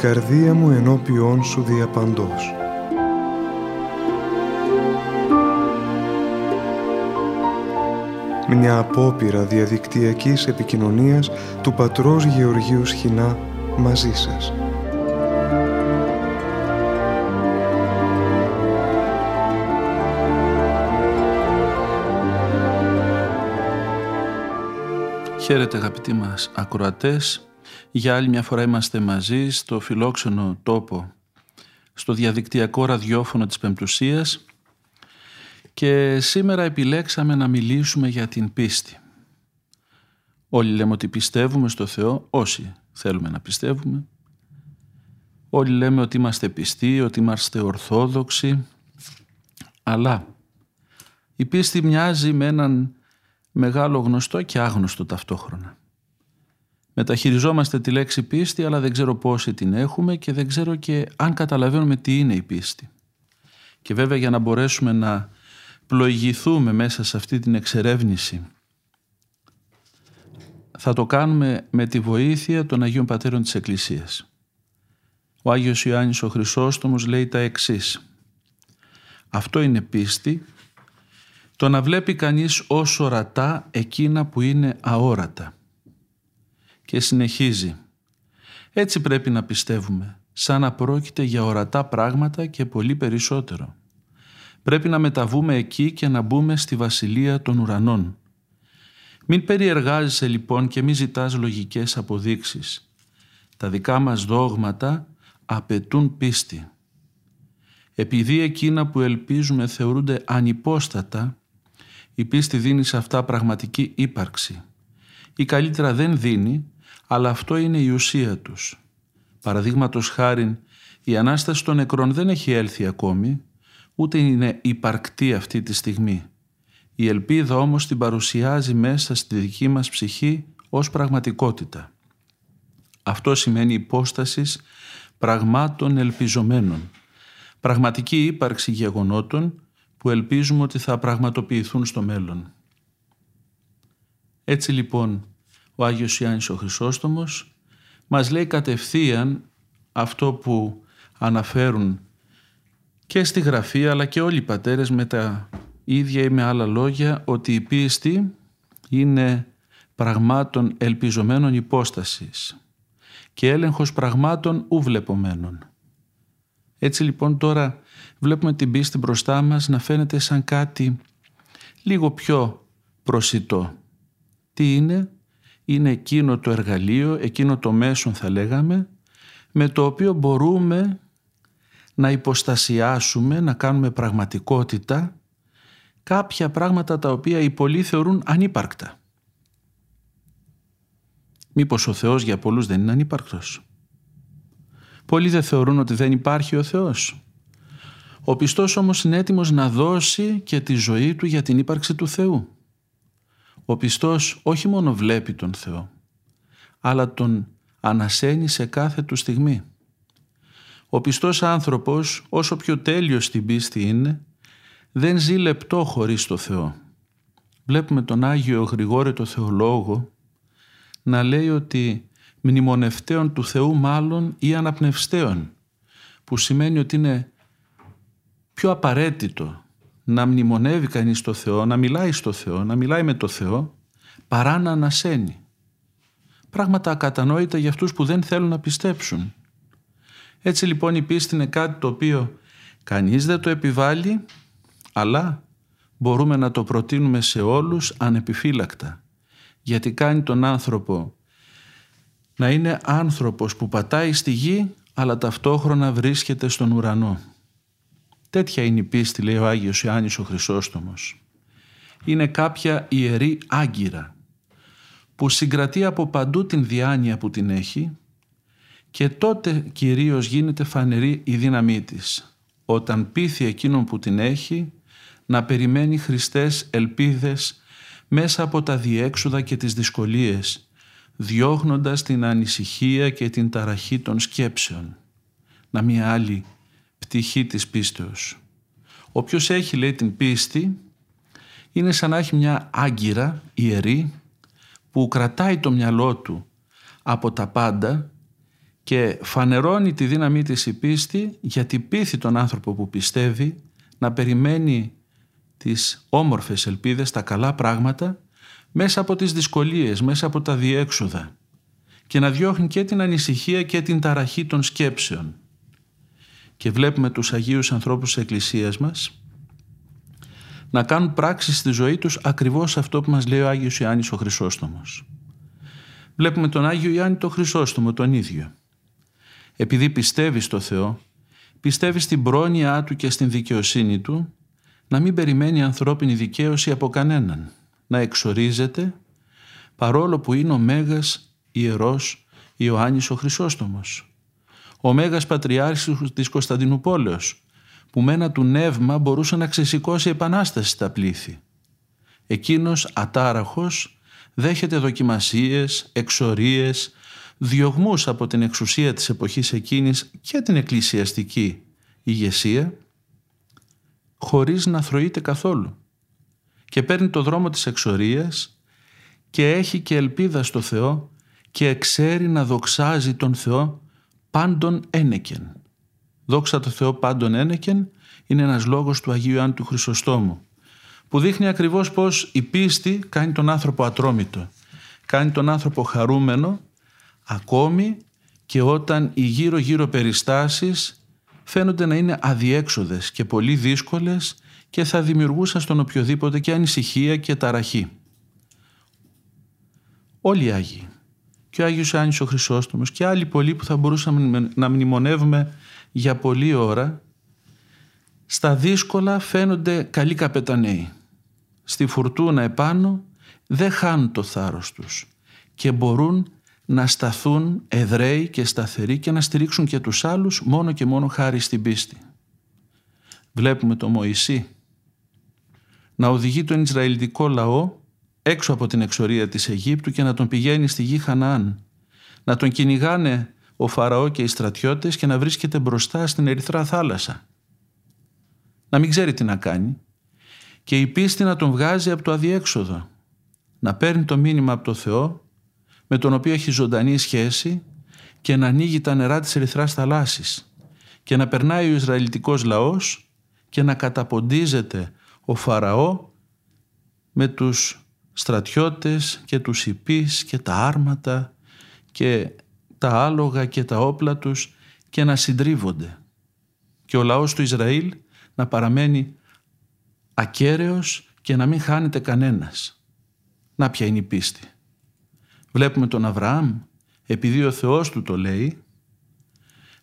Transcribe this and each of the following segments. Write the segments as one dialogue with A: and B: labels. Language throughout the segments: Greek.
A: η καρδία μου ενώπιόν σου διαπαντός. Μια απόπειρα διαδικτυακής επικοινωνίας του πατρός Γεωργίου Σχοινά μαζί σας.
B: Χαίρετε αγαπητοί μας ακροατές. Για άλλη μια φορά είμαστε μαζί στο φιλόξενο τόπο, στο διαδικτυακό ραδιόφωνο της Πεμπτουσίας και σήμερα επιλέξαμε να μιλήσουμε για την πίστη. Όλοι λέμε ότι πιστεύουμε στο Θεό, όσοι θέλουμε να πιστεύουμε. Όλοι λέμε ότι είμαστε πιστοί, ότι είμαστε ορθόδοξοι, αλλά η πίστη μοιάζει με έναν μεγάλο γνωστό και άγνωστο ταυτόχρονα. Μεταχειριζόμαστε τη λέξη πίστη, αλλά δεν ξέρω πόσοι την έχουμε και δεν ξέρω και αν καταλαβαίνουμε τι είναι η πίστη. Και βέβαια για να μπορέσουμε να πλοηγηθούμε μέσα σε αυτή την εξερεύνηση θα το κάνουμε με τη βοήθεια των Αγίων Πατέρων της Εκκλησίας. Ο Άγιος Ιωάννης ο Χρυσόστομος λέει τα εξής. Αυτό είναι πίστη το να βλέπει κανείς ως ορατά εκείνα που είναι αόρατα. Και συνεχίζει. Έτσι πρέπει να πιστεύουμε, σαν να πρόκειται για ορατά πράγματα και πολύ περισσότερο. Πρέπει να μεταβούμε εκεί και να μπούμε στη βασιλεία των ουρανών. Μην περιεργάζεσαι λοιπόν και μην ζητάς λογικές αποδείξεις. Τα δικά μας δόγματα απαιτούν πίστη. Επειδή εκείνα που ελπίζουμε θεωρούνται ανυπόστατα, η πίστη δίνει σε αυτά πραγματική ύπαρξη. Ή καλύτερα δεν δίνει, αλλά αυτό είναι η ουσία τους. Παραδείγματος χάριν, η Ανάσταση των νεκρών δεν έχει έλθει ακόμη, ούτε είναι υπαρκτή αυτή τη στιγμή. Η ελπίδα όμως την παρουσιάζει μέσα στη δική μας ψυχή ως πραγματικότητα. Αυτό σημαίνει υπόστασης πραγμάτων ελπιζομένων, πραγματική ύπαρξη γεγονότων που ελπίζουμε ότι θα πραγματοποιηθούν στο μέλλον. Έτσι λοιπόν ο Άγιος Ιάννης ο Χρυσόστομος μας λέει κατευθείαν αυτό που αναφέρουν και στη Γραφή αλλά και όλοι οι πατέρες με τα ίδια ή με άλλα λόγια ότι η πίστη είναι πραγμάτων ελπιζομένων υπόστασης και έλεγχος πραγμάτων ουβλεπομένων. Έτσι λοιπόν τώρα βλέπουμε την πίστη μπροστά μας να φαίνεται σαν κάτι λίγο πιο προσιτό. Τι είναι; Είναι εκείνο το εργαλείο, εκείνο το μέσον θα λέγαμε, με το οποίο μπορούμε να υποστασιάσουμε, να κάνουμε πραγματικότητα κάποια πράγματα τα οποία οι πολλοί θεωρούν ανύπαρκτα. Μήπως ο Θεός για πολλούς δεν είναι ανύπαρκτος; Πολλοί δεν θεωρούν ότι δεν υπάρχει ο Θεός. Ο πιστός όμως είναι έτοιμος να δώσει και τη ζωή του για την ύπαρξη του Θεού. Ο πιστός όχι μόνο βλέπει τον Θεό, αλλά τον ανασένει σε κάθε του στιγμή. Ο πιστός άνθρωπος, όσο πιο τέλειος στην πίστη είναι, δεν ζει λεπτό χωρίς το Θεό. Βλέπουμε τον Άγιο Γρηγόρη το Θεολόγο να λέει ότι μνημονευτέων του Θεού μάλλον ή αναπνευστέων, που σημαίνει ότι είναι πιο απαραίτητο να μνημονεύει κανείς το Θεό, να μιλάει στο Θεό, να μιλάει με το Θεό, παρά να ανασένει. Πράγματα ακατανόητα για αυτούς που δεν θέλουν να πιστέψουν. Έτσι λοιπόν η πίστη είναι κάτι το οποίο κανείς δεν το επιβάλλει, αλλά μπορούμε να το προτείνουμε σε όλους ανεπιφύλακτα. Γιατί κάνει τον άνθρωπο να είναι άνθρωπος που πατάει στη γη, αλλά ταυτόχρονα βρίσκεται στον ουρανό. Τέτοια είναι η πίστη, λέει ο Άγιος Ιωάννης ο Χρυσόστομος. Είναι κάποια ιερή άγκυρα που συγκρατεί από παντού την διάνοια που την έχει και τότε κυρίως γίνεται φανερή η δύναμή της όταν πείθει εκείνον που την έχει να περιμένει χριστές ελπίδες μέσα από τα διέξοδα και τις δυσκολίες διώχνοντας την ανησυχία και την ταραχή των σκέψεων. Να μία άλλη πτυχή της πίστεως. Όποιος έχει λέει την πίστη είναι σαν να έχει μια άγκυρα ιερή που κρατάει το μυαλό του από τα πάντα και φανερώνει τη δύναμή της η πίστη γιατί πείθει τον άνθρωπο που πιστεύει να περιμένει τις όμορφες ελπίδες, τα καλά πράγματα μέσα από τις δυσκολίες, μέσα από τα διέξοδα και να διώχνει και την ανησυχία και την ταραχή των σκέψεων. Και βλέπουμε τους Αγίους ανθρώπους της Εκκλησίας μας να κάνουν πράξεις στη ζωή τους ακριβώς αυτό που μας λέει ο Άγιος Ιωάννης ο Χρυσόστομος. Βλέπουμε τον Άγιο Ιωάννη τον Χρυσόστομο τον ίδιο. Επειδή πιστεύει στο Θεό, πιστεύει στην πρόνοιά Του και στην δικαιοσύνη Του, να μην περιμένει ανθρώπινη δικαίωση από κανέναν, να εξορίζεται, παρόλο που είναι ο Μέγας Ιερός Ιωάννης ο Χρυσόστομος. Ο Μέγας Πατριάρχης της Κωνσταντινούπολεως, που με ένα του νεύμα μπορούσε να ξεσηκώσει επανάσταση στα πλήθη. Εκείνος ατάραχος δέχεται δοκιμασίες, εξορίες, διωγμούς από την εξουσία της εποχής εκείνης και την εκκλησιαστική ηγεσία χωρίς να θροείται καθόλου και παίρνει το δρόμο της εξορίας και έχει και ελπίδα στο Θεό και ξέρει να δοξάζει τον Θεό πάντων ένεκεν. Δόξα το Θεό πάντων ένεκεν είναι ένας λόγος του Αγίου Ιωάννου του Χρυσοστόμου που δείχνει ακριβώς πως η πίστη κάνει τον άνθρωπο ατρόμητο, κάνει τον άνθρωπο χαρούμενο ακόμη και όταν οι γύρω-γύρω περιστάσεις φαίνονται να είναι αδιέξοδες και πολύ δύσκολες και θα δημιουργούσαν στον οποιοδήποτε και ανησυχία και ταραχή. Όλοι οι Άγιοι και ο Άγιος Άννης ο Χρυσόστομος και άλλοι πολλοί που θα μπορούσαμε να μνημονεύουμε για πολλή ώρα στα δύσκολα φαίνονται καλοί καπεταναίοι. Στη φουρτούνα επάνω δεν χάνουν το θάρρος τους και μπορούν να σταθούν εδραίοι και σταθεροί και να στηρίξουν και τους άλλους μόνο και μόνο χάρη στην πίστη. Βλέπουμε το Μωυσή να οδηγεί τον Ισραηλιτικό λαό έξω από την εξορία της Αιγύπτου και να τον πηγαίνει στη γη Χαναάν. Να τον κυνηγάνε ο Φαραώ και οι στρατιώτες και να βρίσκεται μπροστά στην Ερυθρά θάλασσα. Να μην ξέρει τι να κάνει και η πίστη να τον βγάζει από το αδιέξοδο. Να παίρνει το μήνυμα από το Θεό με τον οποίο έχει ζωντανή σχέση και να ανοίγει τα νερά της ερυθράς θαλάσσης και να περνάει ο Ισραηλιτικός λαός και να καταποντίζεται ο Φαραώ με τους στρατιώτες και τους υπείς και τα άρματα και τα άλογα και τα όπλα τους και να συντρίβονται και ο λαός του Ισραήλ να παραμένει ακέραιος και να μην χάνεται κανένας. Να ποια είναι η πίστη. Βλέπουμε τον Αβραάμ, επειδή ο Θεός του το λέει,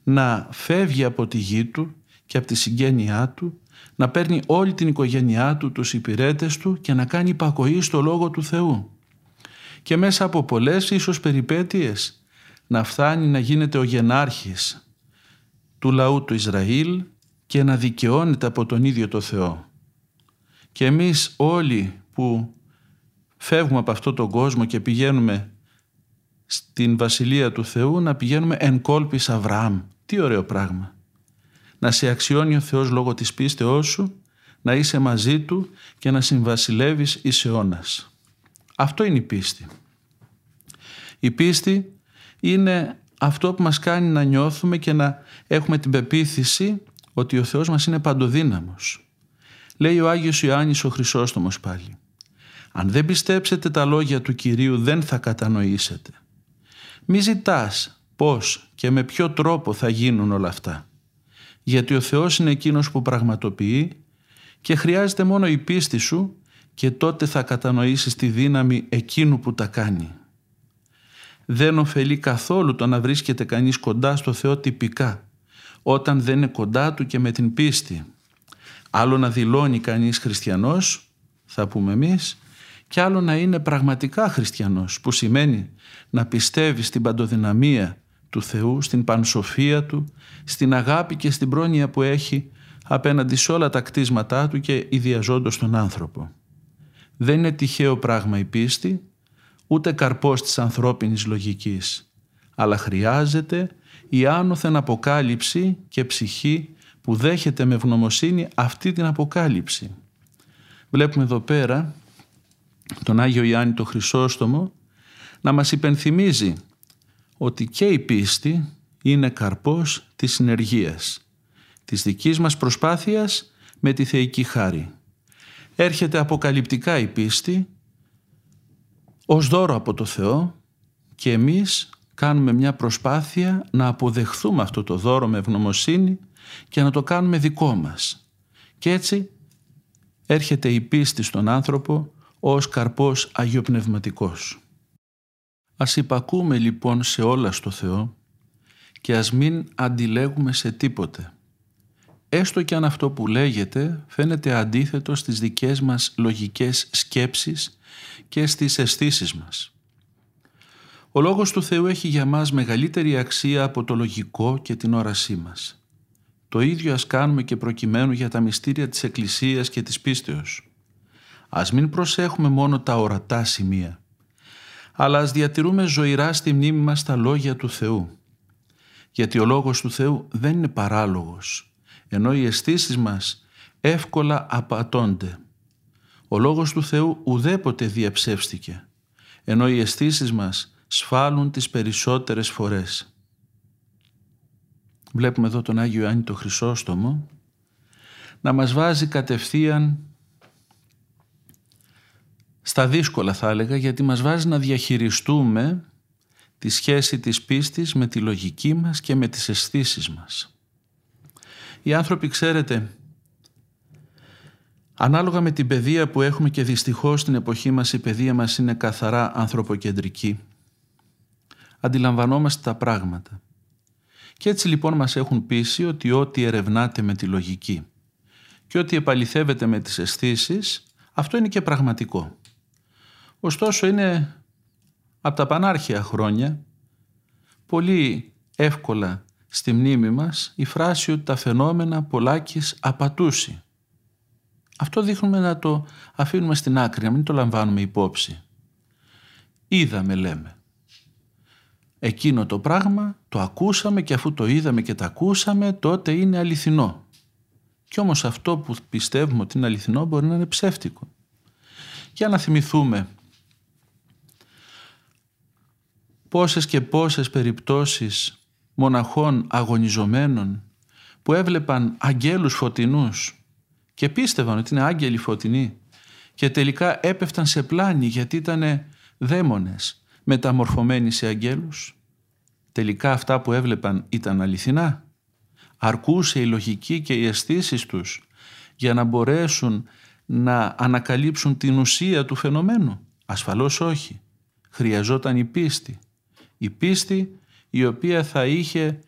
B: να φεύγει από τη γη του και από τη συγγένειά του, να παίρνει όλη την οικογένειά του, τους υπηρέτες του και να κάνει υπακοή στο Λόγο του Θεού. Και μέσα από πολλές ίσως περιπέτειες να φτάνει να γίνεται ο γενάρχης του λαού του Ισραήλ και να δικαιώνεται από τον ίδιο το Θεό. Και εμείς όλοι που φεύγουμε από αυτόν τον κόσμο και πηγαίνουμε στην Βασιλεία του Θεού να πηγαίνουμε εν κόλπης Αβραάμ. Τι ωραίο πράγμα. Να σε αξιώνει ο Θεός λόγω της πίστεώς σου, να είσαι μαζί Του και να συμβασιλεύεις εις αιώνας. Αυτό είναι η πίστη. Η πίστη είναι αυτό που μας κάνει να νιώθουμε και να έχουμε την πεποίθηση ότι ο Θεός μας είναι παντοδύναμος. Λέει ο Άγιος Ιωάννης ο Χρυσόστομος πάλι. Αν δεν πιστέψετε τα λόγια του Κυρίου δεν θα κατανοήσετε. Μη ζητάς πώς και με ποιο τρόπο θα γίνουν όλα αυτά. Γιατί ο Θεός είναι εκείνος που πραγματοποιεί και χρειάζεται μόνο η πίστη σου και τότε θα κατανοήσεις τη δύναμη εκείνου που τα κάνει. Δεν ωφελεί καθόλου το να βρίσκεται κανείς κοντά στο Θεό τυπικά, όταν δεν είναι κοντά Του και με την πίστη. Άλλο να δηλώνει κανείς χριστιανός, θα πούμε εμείς, και άλλο να είναι πραγματικά χριστιανός, που σημαίνει να πιστεύει στην παντοδυναμία του Θεού, στην πανσοφία Του, στην αγάπη και στην πρόνοια που έχει απέναντι σε όλα τα κτίσματά Του και ιδιαζόντως τον άνθρωπο. Δεν είναι τυχαίο πράγμα η πίστη, ούτε καρπός της ανθρώπινης λογικής, αλλά χρειάζεται η άνωθεν αποκάλυψη και ψυχή που δέχεται με ευγνωμοσύνη αυτή την αποκάλυψη. Βλέπουμε εδώ πέρα τον Άγιο Ιάννη το Χρυσόστομο να μας υπενθυμίζει ότι και η πίστη είναι καρπός της συνεργίας, της δικής μας προσπάθειας με τη θεϊκή χάρη. Έρχεται αποκαλυπτικά η πίστη ως δώρο από το Θεό και εμείς κάνουμε μια προσπάθεια να αποδεχθούμε αυτό το δώρο με ευγνωμοσύνη και να το κάνουμε δικό μας. Και έτσι έρχεται η πίστη στον άνθρωπο ως καρπός αγιοπνευματικός. Ας υπακούμε λοιπόν σε όλα στο Θεό και ας μην αντιλέγουμε σε τίποτε. Έστω και αν αυτό που λέγεται φαίνεται αντίθετο στις δικές μας λογικές σκέψεις και στις αισθήσεις μας. Ο Λόγος του Θεού έχει για μας μεγαλύτερη αξία από το λογικό και την όρασή μας. Το ίδιο ας κάνουμε και προκειμένου για τα μυστήρια της Εκκλησίας και της πίστεως. Ας μην προσέχουμε μόνο τα ορατά σημεία, αλλά ας διατηρούμε ζωηρά στη μνήμη μας τα λόγια του Θεού. Γιατί ο Λόγος του Θεού δεν είναι παράλογος, ενώ οι αισθήσεις μας εύκολα απατώνται. Ο Λόγος του Θεού ουδέποτε διαψεύστηκε, ενώ οι αισθήσεις μας σφάλουν τις περισσότερες φορές. Βλέπουμε εδώ τον Άγιο Ιωάννη το Χρυσόστομο να μας βάζει κατευθείαν στα δύσκολα θα έλεγα γιατί μας βάζει να διαχειριστούμε τη σχέση της πίστης με τη λογική μας και με τις αισθήσεις μας. Οι άνθρωποι ξέρετε ανάλογα με την παιδεία που έχουμε και δυστυχώς στην εποχή μας η παιδεία μας είναι καθαρά ανθρωποκεντρική αντιλαμβανόμαστε τα πράγματα. Και έτσι λοιπόν μας έχουν πείσει ότι ό,τι ερευνάτε με τη λογική και ό,τι επαληθεύεται με τις αισθήσεις, αυτό είναι και πραγματικό. Ωστόσο είναι από τα πανάρχια χρόνια πολύ εύκολα στη μνήμη μας η φράση ότι τα φαινόμενα πολλάκις απατούσει. Αυτό δείχνουμε να το αφήνουμε στην άκρη, να μην το λαμβάνουμε υπόψη. Είδαμε λέμε εκείνο το πράγμα το ακούσαμε και αφού το είδαμε και το ακούσαμε τότε είναι αληθινό. Κι όμως αυτό που πιστεύουμε ότι είναι αληθινό μπορεί να είναι ψεύτικο. Για να θυμηθούμε πόσες και πόσες περιπτώσεις μοναχών αγωνιζομένων που έβλεπαν αγγέλους φωτεινούς και πίστευαν ότι είναι άγγελοι φωτεινοί και τελικά έπεφταν σε πλάνη γιατί ήταν δαίμονες μεταμορφωμένοι σε αγγέλους. Τελικά αυτά που έβλεπαν ήταν αληθινά. Αρκούσε η λογική και οι αισθήσεις τους για να μπορέσουν να ανακαλύψουν την ουσία του φαινομένου. Ασφαλώς όχι. Χρειαζόταν η πίστη. Η πίστη η οποία θα είχε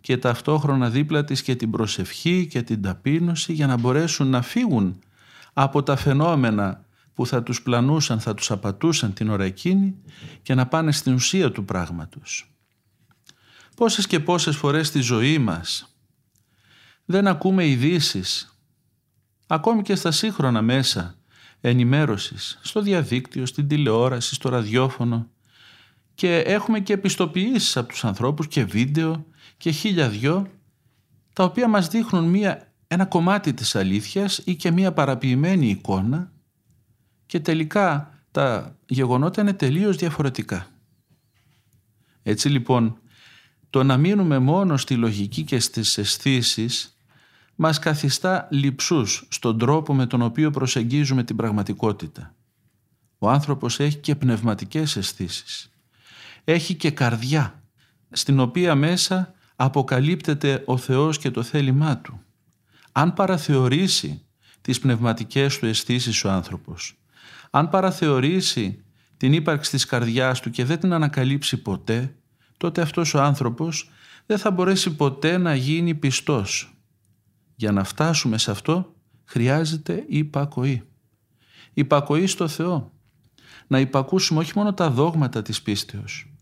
B: και ταυτόχρονα δίπλα της και την προσευχή και την ταπείνωση για να μπορέσουν να φύγουν από τα φαινόμενα που θα τους πλανούσαν, θα τους απατούσαν την ώρα εκείνη και να πάνε στην ουσία του πράγματος. Πόσες και πόσες φορές στη ζωή μας δεν ακούμε ειδήσεις, ακόμη και στα σύγχρονα μέσα ενημέρωσης, στο διαδίκτυο, στην τηλεόραση, στο ραδιόφωνο και έχουμε και επιστοποιήσεις από τους ανθρώπους και βίντεο και χίλια δυο τα οποία μας δείχνουν μία, ένα κομμάτι της αλήθειας ή και μία παραποιημένη εικόνα και τελικά τα γεγονότα είναι τελείως διαφορετικά. Έτσι λοιπόν το να μείνουμε μόνο στη λογική και στις αισθήσεις μας καθιστά λυψούς στον τρόπο με τον οποίο προσεγγίζουμε την πραγματικότητα. Ο άνθρωπος έχει και πνευματικές αισθήσεις. Έχει και καρδιά, στην οποία μέσα αποκαλύπτεται ο Θεός και το θέλημά Του. Αν παραθεωρήσει τις πνευματικές του αισθήσεις ο άνθρωπος, αν παραθεωρήσει την ύπαρξη της καρδιάς του και δεν την ανακαλύψει ποτέ, τότε αυτός ο άνθρωπος δεν θα μπορέσει ποτέ να γίνει πιστός. Για να φτάσουμε σε αυτό χρειάζεται υπακοή. Υπακοή στο Θεό. Να υπακούσουμε όχι μόνο τα δόγματα της πίστεως,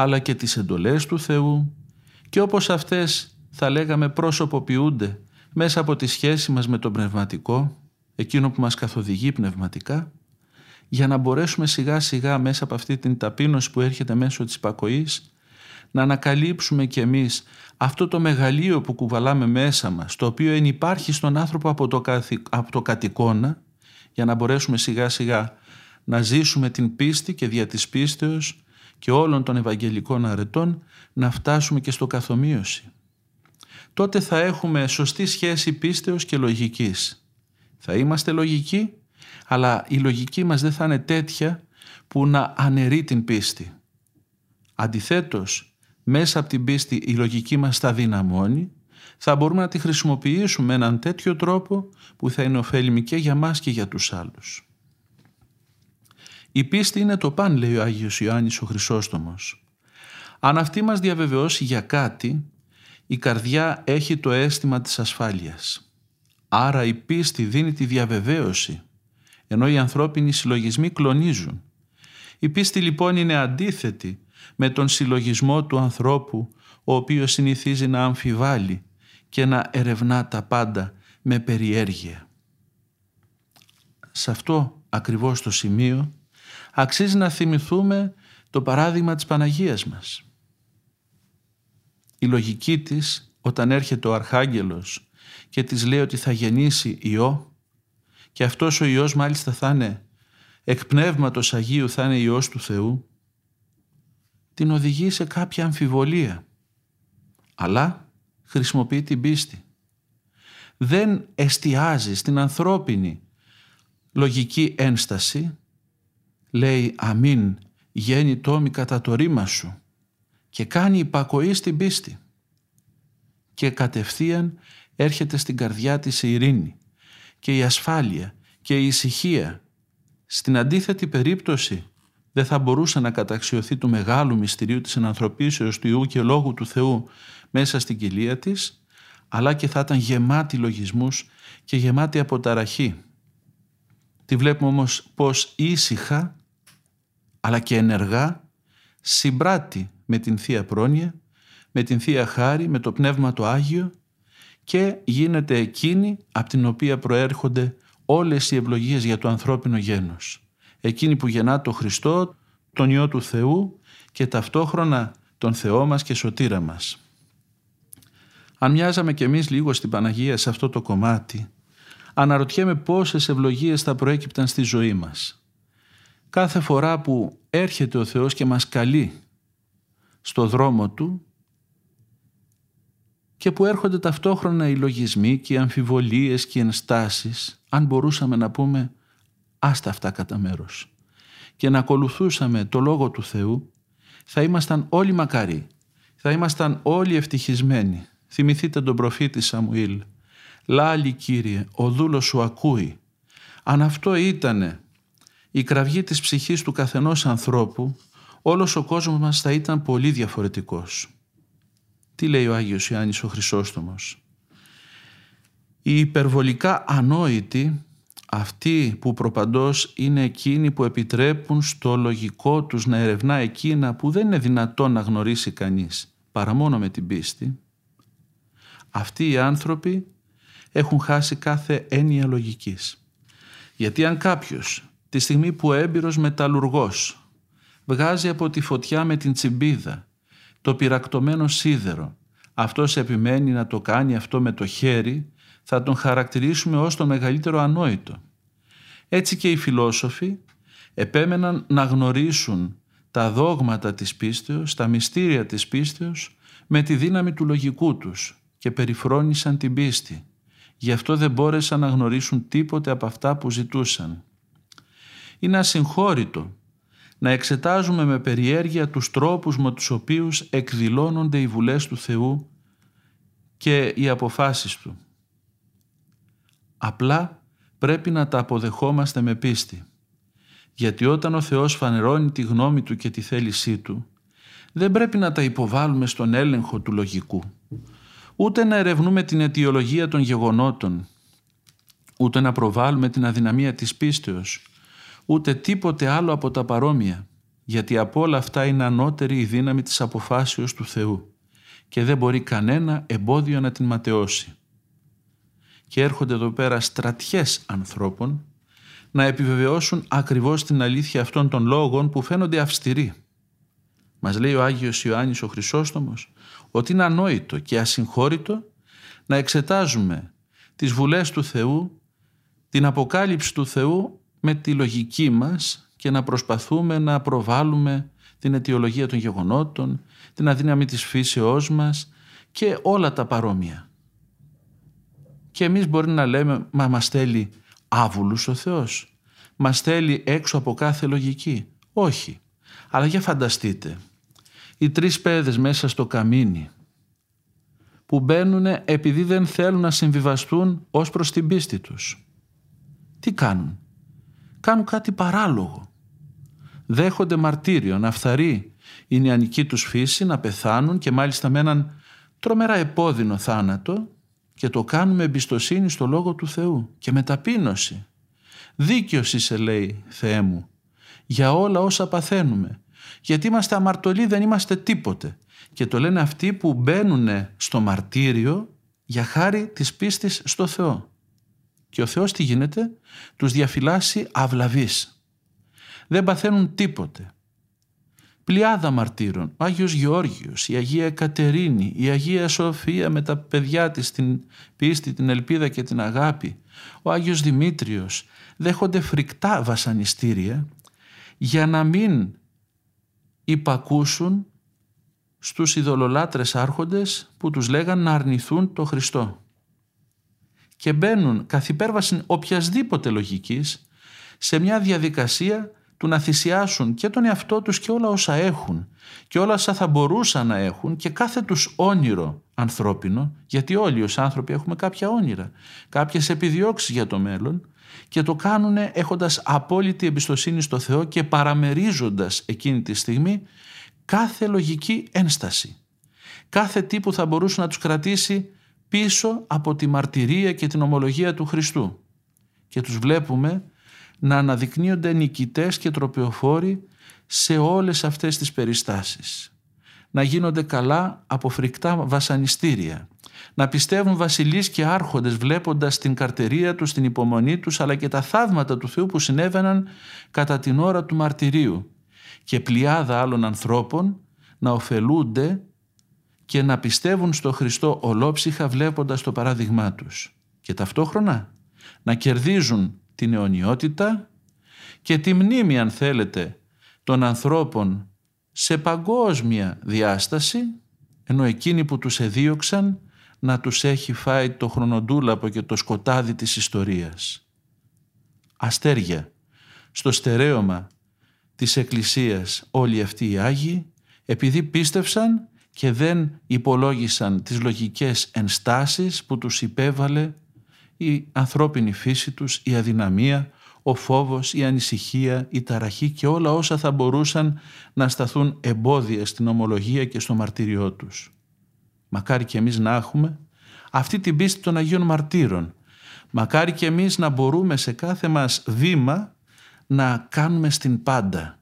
B: αλλά και τις εντολές του Θεού. Και όπως αυτές θα λέγαμε πρόσωποποιούνται μέσα από τη σχέση μας με τον πνευματικό, εκείνο που μας καθοδηγεί πνευματικά, για να μπορέσουμε σιγά σιγά μέσα από αυτή την ταπείνωση που έρχεται μέσω της υπακοής να ανακαλύψουμε κι εμείς αυτό το μεγαλείο που κουβαλάμε μέσα μας, το οποίο υπάρχει στον άνθρωπο από το, από το κατοικώνα, για να μπορέσουμε σιγά σιγά να ζήσουμε την πίστη και δια της πίστεως και όλων των Ευαγγελικών αρετών να φτάσουμε και στο καθομοίωση. Τότε θα έχουμε σωστή σχέση πίστεως και λογικής. Θα είμαστε λογικοί, αλλά η λογική μας δεν θα είναι τέτοια που να αναιρεί την πίστη. Αντιθέτως, μέσα από την πίστη η λογική μας θα δυναμώνει, θα μπορούμε να τη χρησιμοποιήσουμε με έναν τέτοιο τρόπο που θα είναι ωφέλιμη και για μας και για τους άλλους. Η πίστη είναι το παν, λέει ο Άγιος Ιωάννης ο Χρυσόστομος. Αν αυτή μας διαβεβαιώσει για κάτι, η καρδιά έχει το αίσθημα της ασφάλειας. Άρα η πίστη δίνει τη διαβεβαίωση, ενώ οι ανθρώπινοι συλλογισμοί κλονίζουν. Η πίστη λοιπόν είναι αντίθετη με τον συλλογισμό του ανθρώπου, ο οποίος συνηθίζει να αμφιβάλλει και να ερευνά τα πάντα με περιέργεια. Σε αυτό ακριβώς το σημείο αξίζει να θυμηθούμε το παράδειγμα της Παναγίας μας. Η λογική της όταν έρχεται ο Αρχάγγελος και της λέει ότι θα γεννήσει Υιό και αυτός ο Υιός μάλιστα θα είναι εκ πνεύματος Αγίου θα είναι Υιός του Θεού την οδηγεί σε κάποια αμφιβολία αλλά χρησιμοποιεί την πίστη. Δεν εστιάζει στην ανθρώπινη λογική ένσταση λέει αμήν γέννη τόμη κατά το ρήμα σου και κάνει υπακοή στην πίστη και κατευθείαν έρχεται στην καρδιά της η ειρήνη και η ασφάλεια και η ησυχία. Στην αντίθετη περίπτωση δεν θα μπορούσε να καταξιωθεί του μεγάλου μυστηρίου της ενανθρωπίσεως του Ιού και Λόγου του Θεού μέσα στην κοιλία της, αλλά και θα ήταν γεμάτη λογισμούς και γεμάτη αποταραχή. Τη βλέπουμε όμως πως ήσυχα αλλά και ενεργά συμπράττει με την Θεία Πρόνοια, με την Θεία Χάρη, με το Πνεύμα το Άγιο και γίνεται εκείνη από την οποία προέρχονται όλες οι ευλογίες για το ανθρώπινο γένος. Εκείνη που γεννά το Χριστό, τον Υιό του Θεού και ταυτόχρονα τον Θεό μας και σωτήρα μας. Αν μοιάζαμε κι εμείς λίγο στην Παναγία σε αυτό το κομμάτι, αναρωτιέμαι πόσες ευλογίες θα προέκυπταν στη ζωή μας κάθε φορά που έρχεται ο Θεός και μας καλεί στο δρόμο Του και που έρχονται ταυτόχρονα οι λογισμοί και οι αμφιβολίες και οι ενστάσεις, αν μπορούσαμε να πούμε άστα αυτά κατά μέρος και να ακολουθούσαμε το Λόγο του Θεού, θα ήμασταν όλοι μακαροί, θα ήμασταν όλοι ευτυχισμένοι. Θυμηθείτε τον προφήτη Σαμουήλ. Λάλη Κύριε, ο δούλος σου ακούει. Αν αυτό ήτανε η κραυγή της ψυχής του καθενός ανθρώπου, όλος ο κόσμος μας θα ήταν πολύ διαφορετικός. Τι λέει ο Άγιος Ιωάννης ο Χρυσόστομος; Οι υπερβολικά ανόητοι, αυτοί που προπαντός είναι εκείνοι που επιτρέπουν στο λογικό τους να ερευνά εκείνα που δεν είναι δυνατόν να γνωρίσει κανείς, παρά μόνο με την πίστη, αυτοί οι άνθρωποι έχουν χάσει κάθε έννοια λογικής. Γιατί αν κάποιος τη στιγμή που ο έμπειρος μεταλλουργός βγάζει από τη φωτιά με την τσιμπίδα το πυρακτωμένο σίδερο, αυτός επιμένει να το κάνει αυτό με το χέρι, θα τον χαρακτηρίσουμε ως το μεγαλύτερο ανόητο. Έτσι και οι φιλόσοφοι επέμεναν να γνωρίσουν τα δόγματα της πίστεως, τα μυστήρια της πίστεως με τη δύναμη του λογικού τους και περιφρόνησαν την πίστη. Γι' αυτό δεν μπόρεσαν να γνωρίσουν τίποτε από αυτά που ζητούσαν. Είναι ασυγχώρητο να εξετάζουμε με περιέργεια τους τρόπους με τους οποίους εκδηλώνονται οι βουλές του Θεού και οι αποφάσεις Του. Απλά πρέπει να τα αποδεχόμαστε με πίστη. Γιατί όταν ο Θεός φανερώνει τη γνώμη Του και τη θέλησή Του, δεν πρέπει να τα υποβάλουμε στον έλεγχο του λογικού. Ούτε να ερευνούμε την αιτιολογία των γεγονότων, ούτε να προβάλλουμε την αδυναμία της πίστεως, ούτε τίποτε άλλο από τα παρόμοια, γιατί από όλα αυτά είναι ανώτερη η δύναμη της αποφάσεως του Θεού και δεν μπορεί κανένα εμπόδιο να την ματαιώσει. Και έρχονται εδώ πέρα στρατιές ανθρώπων να επιβεβαιώσουν ακριβώς την αλήθεια αυτών των λόγων που φαίνονται αυστηροί. Μας λέει ο Άγιος Ιωάννης ο Χρυσόστομος ότι είναι ανόητο και ασυγχώρητο να εξετάζουμε τις βουλές του Θεού, την αποκάλυψη του Θεού με τη λογική μας και να προσπαθούμε να προβάλλουμε την αιτιολογία των γεγονότων, την αδύναμη της φύσεώς μας και όλα τα παρόμοια. Και εμείς μπορεί να λέμε, μα μας θέλει άβουλους ο Θεός. Μας θέλει έξω από κάθε λογική. Όχι. Αλλά για φανταστείτε, οι τρεις παιδες μέσα στο καμίνι που μπαίνουν επειδή δεν θέλουν να συμβιβαστούν ως προς την πίστη τους. Τι κάνουν; Κάνουν κάτι παράλογο. Δέχονται μαρτύριο, να φθαρεί η νεανική τους φύση, να πεθάνουν και μάλιστα με έναν τρομερά επώδυνο θάνατο και το κάνουν με εμπιστοσύνη στο Λόγο του Θεού και με ταπείνωση. Δίκαιος είσαι λέει Θεέ μου για όλα όσα παθαίνουμε γιατί είμαστε αμαρτωλοί δεν είμαστε τίποτε και το λένε αυτοί που μπαίνουν στο μαρτύριο για χάρη της πίστης στο Θεό. Και ο Θεός τι γίνεται, τους διαφυλάσσει αυλαβής. Δεν παθαίνουν τίποτε. Πλειάδα μαρτύρων, ο Άγιος Γεώργιος, η Αγία Κατερίνη, η Αγία Σοφία με τα παιδιά της, την πίστη, την ελπίδα και την αγάπη, ο Άγιος Δημήτριος, δέχονται φρικτά βασανιστήρια για να μην υπακούσουν στους ειδωλολάτρες άρχοντες που τους λέγαν να αρνηθούν το Χριστό. Και μπαίνουν καθ' υπέρβαση οποιασδήποτε λογικής σε μια διαδικασία του να θυσιάσουν και τον εαυτό τους και όλα όσα έχουν και όλα όσα θα μπορούσαν να έχουν και κάθε τους όνειρο ανθρώπινο, γιατί όλοι ως άνθρωποι έχουμε κάποια όνειρα, κάποιες επιδιώξεις για το μέλλον και το κάνουν έχοντας απόλυτη εμπιστοσύνη στο Θεό και παραμερίζοντας εκείνη τη στιγμή κάθε λογική ένσταση. Κάθε τι που θα μπορούσε να τους κρατήσει πίσω από τη μαρτυρία και την ομολογία του Χριστού. Και τους βλέπουμε να αναδεικνύονται νικητές και τροπεοφόροι σε όλες αυτές τις περιστάσεις. Να γίνονται καλά από φρικτά βασανιστήρια. Να πιστεύουν βασιλείς και άρχοντες βλέποντας την καρτερία τους, την υπομονή τους αλλά και τα θαύματα του Θεού που συνέβαιναν κατά την ώρα του μαρτυρίου και πλειάδα άλλων ανθρώπων να ωφελούνται και να πιστεύουν στο Χριστό ολόψυχα βλέποντας το παράδειγμά τους και ταυτόχρονα να κερδίζουν την αιωνιότητα και τη μνήμη αν θέλετε των ανθρώπων σε παγκόσμια διάσταση ενώ εκείνοι που τους εδίωξαν να τους έχει φάει το χρονοτούλαπο και το σκοτάδι της ιστορίας. Αστέρια, στο στερέωμα της Εκκλησίας όλοι αυτοί οι Άγιοι επειδή πίστευσαν και δεν υπολόγισαν τις λογικές ενστάσεις που τους υπέβαλε η ανθρώπινη φύση τους, η αδυναμία, ο φόβος, η ανησυχία, η ταραχή και όλα όσα θα μπορούσαν να σταθούν εμπόδια στην ομολογία και στο μαρτύριό τους. Μακάρι και εμείς να έχουμε αυτή την πίστη των Αγίων Μαρτύρων. Μακάρι και εμείς να μπορούμε σε κάθε μας βήμα να κάνουμε στην πάντα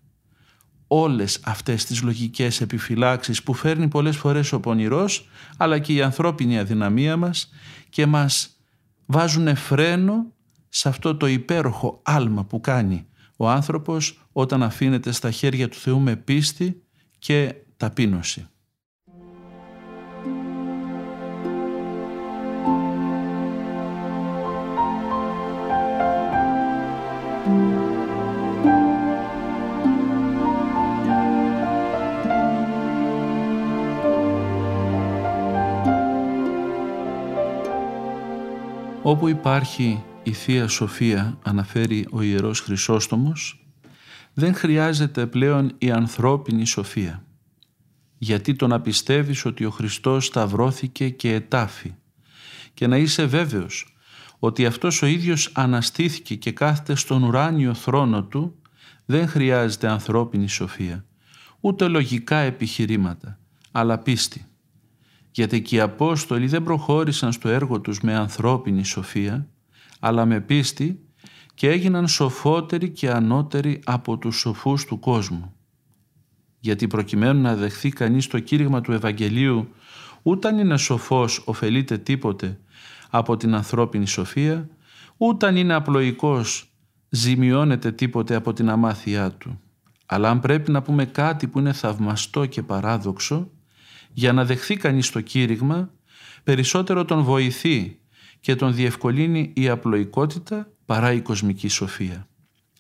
B: όλες αυτές τις λογικές επιφυλάξεις που φέρνει πολλές φορές ο πονηρός αλλά και η ανθρώπινη αδυναμία μας και μας βάζουν φρένο σε αυτό το υπέροχο άλμα που κάνει ο άνθρωπος όταν αφήνεται στα χέρια του Θεού με πίστη και ταπείνωση. Όπου υπάρχει η Θεία Σοφία, αναφέρει ο Ιερός Χρυσόστομος, δεν χρειάζεται πλέον η ανθρώπινη σοφία. Γιατί το να πιστεύεις ότι ο Χριστός σταυρώθηκε και ετάφη και να είσαι βέβαιος ότι αυτός ο ίδιος αναστήθηκε και κάθεται στον ουράνιο θρόνο του, δεν χρειάζεται ανθρώπινη σοφία, ούτε λογικά επιχειρήματα, αλλά πίστη γιατί και οι Απόστολοι δεν προχώρησαν στο έργο τους με ανθρώπινη σοφία, αλλά με πίστη και έγιναν σοφότεροι και ανώτεροι από τους σοφούς του κόσμου. Γιατί προκειμένου να δεχθεί κανείς το κήρυγμα του Ευαγγελίου, ούτε αν είναι σοφός ωφελείται τίποτε από την ανθρώπινη σοφία, ούτε αν είναι απλοϊκός ζημιώνεται τίποτε από την αμάθειά του. Αλλά αν πρέπει να πούμε κάτι που είναι θαυμαστό και παράδοξο, για να δεχθεί κανείς το κήρυγμα, περισσότερο τον βοηθεί και τον διευκολύνει η απλοϊκότητα παρά η κοσμική σοφία.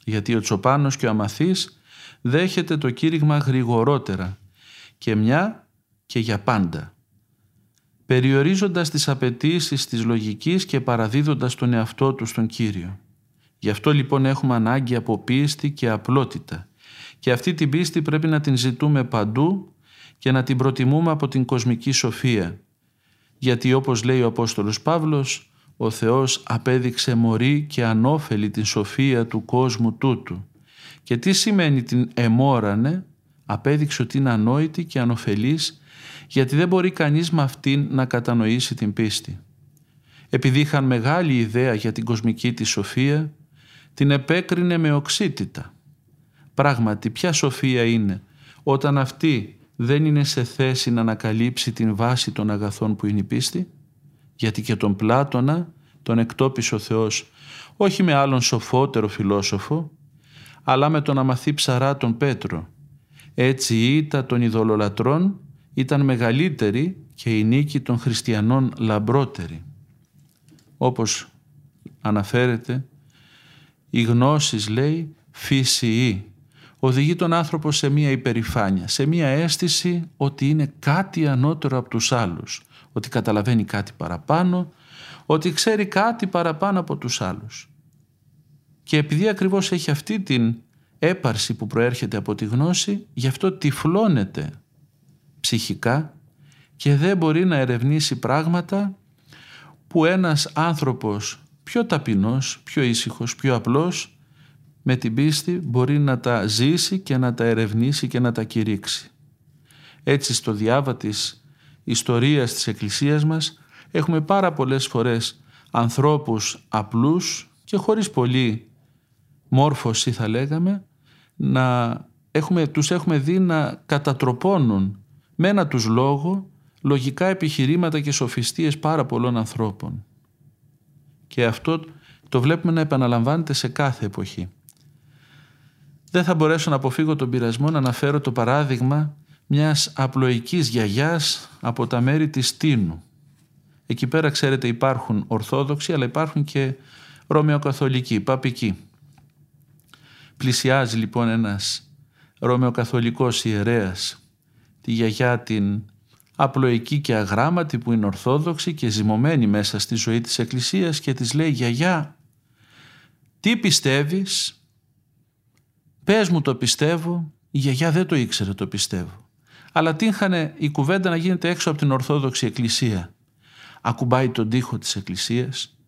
B: Γιατί ο Τσοπάνος και ο Αμαθής δέχεται το κήρυγμα γρηγορότερα και μια και για πάντα περιορίζοντας τις απαιτήσεις της λογικής και παραδίδοντας τον εαυτό του στον Κύριο. Γι' αυτό λοιπόν έχουμε ανάγκη από πίστη και απλότητα και αυτή την πίστη πρέπει να την ζητούμε παντού και να την προτιμούμε από την κοσμική σοφία. Γιατί όπως λέει ο Απόστολος Παύλος, ο Θεός απέδειξε μωρή και ανώφελη την σοφία του κόσμου τούτου. Και τι σημαίνει την εμόρανε, απέδειξε ότι είναι ανόητη και ανοφελής γιατί δεν μπορεί κανείς με αυτήν να κατανοήσει την πίστη. Επειδή είχαν μεγάλη ιδέα για την κοσμική της σοφία, την επέκρινε με οξύτητα. Πράγματι, ποια σοφία είναι όταν αυτή δεν είναι σε θέση να ανακαλύψει την βάση των αγαθών που είναι η πίστη, γιατί και τον Πλάτωνα τον εκτόπισε ο Θεός όχι με άλλον σοφότερο φιλόσοφο, αλλά με τον αμαθή ψαρά τον Πέτρο. Έτσι η ήττα των ειδωλολατρών ήταν μεγαλύτερη και η νίκη των χριστιανών λαμπρότερη. Όπως αναφέρεται, η γνώση λέει φύση οδηγεί τον άνθρωπο σε μία υπερηφάνεια, σε μία αίσθηση ότι είναι κάτι ανώτερο από τους άλλους, ότι καταλαβαίνει κάτι παραπάνω, ότι ξέρει κάτι παραπάνω από τους άλλους. Και επειδή ακριβώς έχει αυτή την έπαρση που προέρχεται από τη γνώση, γι' αυτό τυφλώνεται ψυχικά και δεν μπορεί να ερευνήσει πράγματα που ένας άνθρωπος πιο ταπεινός, πιο ήσυχος, πιο απλός με την πίστη μπορεί να τα ζήσει και να τα ερευνήσει και να τα κηρύξει. Έτσι στο διάβα της ιστορίας της Εκκλησίας μας έχουμε πάρα πολλές φορές ανθρώπους απλούς και χωρίς πολύ μόρφωση θα λέγαμε να έχουμε, τους έχουμε δει να κατατροπώνουν με ένα τους λόγο λογικά επιχειρήματα και σοφιστίες πάρα πολλών ανθρώπων. Και αυτό το βλέπουμε να επαναλαμβάνεται σε κάθε εποχή. Δεν θα μπορέσω να αποφύγω τον πειρασμό να αναφέρω το παράδειγμα μιας απλοϊκής γιαγιάς από τα μέρη της Τίνου. Εκεί πέρα ξέρετε υπάρχουν Ορθόδοξοι αλλά υπάρχουν και Ρωμαιοκαθολικοί, Παπικοί. Πλησιάζει λοιπόν ένας Ρωμαιοκαθολικός ιερέας τη γιαγιά την απλοϊκή και αγράμματη που είναι ορθόδοξη και ζυμωμένη μέσα στη ζωή της Εκκλησίας και της λέει «Γιαγιά, τι πιστεύεις» «Πες μου το πιστεύω» Η γιαγιά δεν το ήξερε το πιστεύω. Αλλά τύχανε η κουβέντα να γίνεται έξω από την Ορθόδοξη Εκκλησία. Ακουμπάει τον τοίχο της Εκκλησίας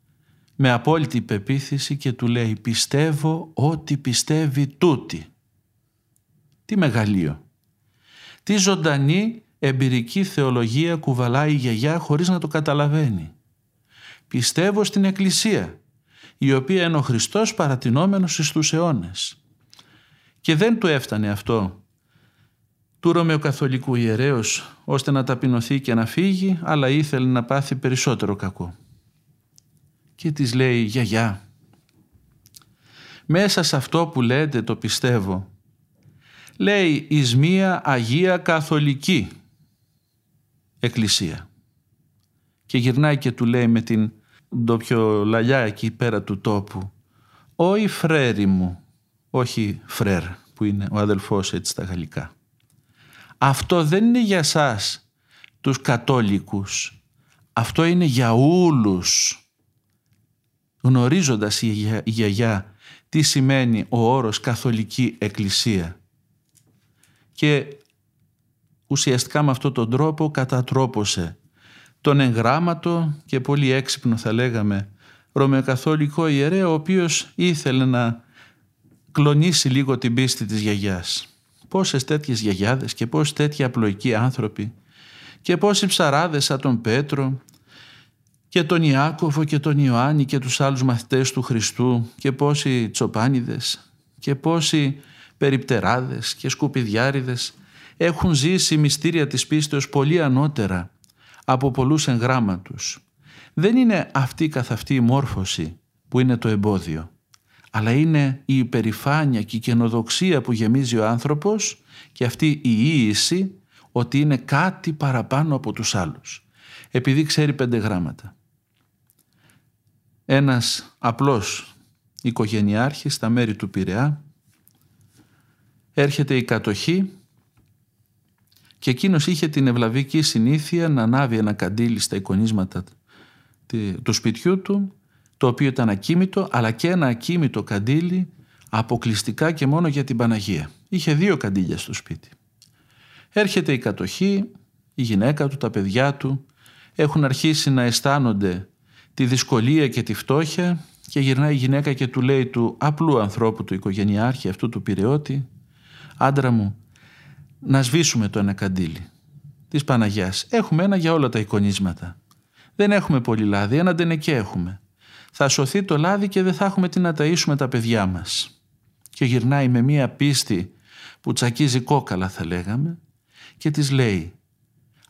B: με απόλυτη υπεποίθηση και του λέει «Πιστεύω ότι πιστεύει τούτη». Τι μεγαλείο. Τι ζωντανή εμπειρική θεολογία κουβαλάει η γιαγιά χωρίς να το καταλαβαίνει. Πιστεύω στην Εκκλησία, η οποία είναι ο Χριστός παρατηνόμενος στους αιώνες. Και δεν του έφτανε αυτό του Ρωμαιοκαθολικού ιερέως ώστε να ταπεινωθεί και να φύγει, αλλά ήθελε να πάθει περισσότερο κακό. Και της λέει «Γιαγιά, μέσα σε αυτό που λέτε το πιστεύω, λέει εις μία Αγία Καθολική Εκκλησία. Και γυρνάει και του λέει με την ντοπιολαλιά εκεί πέρα του τόπου «Όχι φρέρι μου, όχι φρέρ που είναι ο αδελφός έτσι στα γαλλικά. Αυτό δεν είναι για σας τους κατόλικους, αυτό είναι για όλους». Γνωρίζοντας η γιαγιά τι σημαίνει ο όρος καθολική εκκλησία και ουσιαστικά με αυτόν τον τρόπο κατατρόπωσε τον εγγράμματο και πολύ έξυπνο θα λέγαμε ρωμαιοκαθολικό ιερέα ο οποίος ήθελε να κλονίσει λίγο την πίστη της γιαγιάς. Πόσες τέτοιες γιαγιάδες και πόσοι τέτοιοι απλοϊκοί άνθρωποι και πόσοι ψαράδες σαν τον Πέτρο και τον Ιάκωβο και τον Ιωάννη και τους άλλους μαθητές του Χριστού και πόσοι τσοπάνιδες και πόσοι περιπτεράδες και σκουπιδιάριδες έχουν ζήσει μυστήρια της πίστεως πολύ ανώτερα από πολλούς εγγράμματους. Δεν είναι αυτή καθ' αυτή η μόρφωση που είναι το εμπόδιο, αλλά είναι η υπερηφάνεια και η καινοδοξία που γεμίζει ο άνθρωπος και αυτή η ίηση ότι είναι κάτι παραπάνω από τους άλλους, επειδή ξέρει πέντε γράμματα. Ένας απλός οικογενειάρχης στα μέρη του Πειραιά έρχεται η κατοχή και εκείνος είχε την ευλαβική συνήθεια να ανάβει ένα καντήλι στα εικονίσματα του σπιτιού του, το οποίο ήταν ακίμητο, αλλά και ένα ακίμητο καντήλι αποκλειστικά και μόνο για την Παναγία. Είχε δύο καντήλια στο σπίτι. Έρχεται η κατοχή, η γυναίκα του, τα παιδιά του έχουν αρχίσει να αισθάνονται τη δυσκολία και τη φτώχεια και γυρνάει η γυναίκα και του λέει του απλού ανθρώπου του οικογενειάρχη αυτού του πυρεώτη «Άντρα μου, να σβήσουμε το ένα καντήλι της Παναγιάς. Έχουμε ένα για όλα τα εικονίσματα. Δεν έχουμε πολύ λάδι, ένα ντενεκέ έχουμε. Θα σωθεί το λάδι και δεν θα έχουμε τι να ταΐσουμε τα παιδιά μας». Και γυρνάει με μία πίστη που τσακίζει κόκαλα θα λέγαμε και της λέει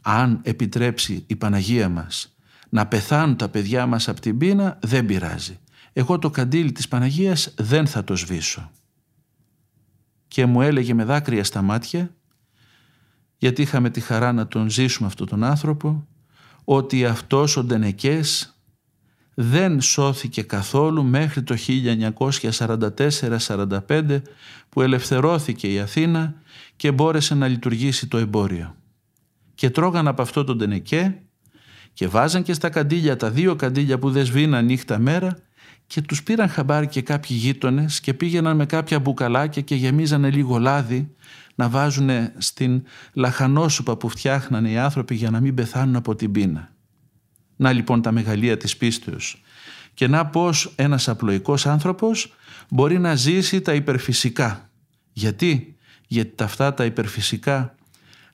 B: «Αν επιτρέψει η Παναγία μας να πεθάνουν τα παιδιά μας από την πείνα δεν πειράζει. Εγώ το καντήλι της Παναγίας δεν θα το σβήσω». Και μου έλεγε με δάκρυα στα μάτια γιατί είχαμε τη χαρά να τον ζήσουμε αυτόν τον άνθρωπο ότι αυτός ο Ντενεκές δεν σώθηκε καθόλου μέχρι το 1944-45 που ελευθερώθηκε η Αθήνα και μπόρεσε να λειτουργήσει το εμπόριο. Και τρώγαν από αυτό τον Ντενεκέ και βάζαν και στα καντήλια τα δύο καντήλια που δεν σβήναν νύχτα μέρα και τους πήραν χαμπάρι και κάποιοι γείτονες και πήγαιναν με κάποια μπουκαλάκια και γεμίζανε λίγο λάδι να βάζουν στην λαχανόσουπα που φτιάχνανε οι άνθρωποι για να μην πεθάνουν από την πείνα. Να λοιπόν τα μεγαλεία της πίστεως. Και να πως ένας απλοϊκός άνθρωπος μπορεί να ζήσει τα υπερφυσικά. Γιατί; Γιατί αυτά τα υπερφυσικά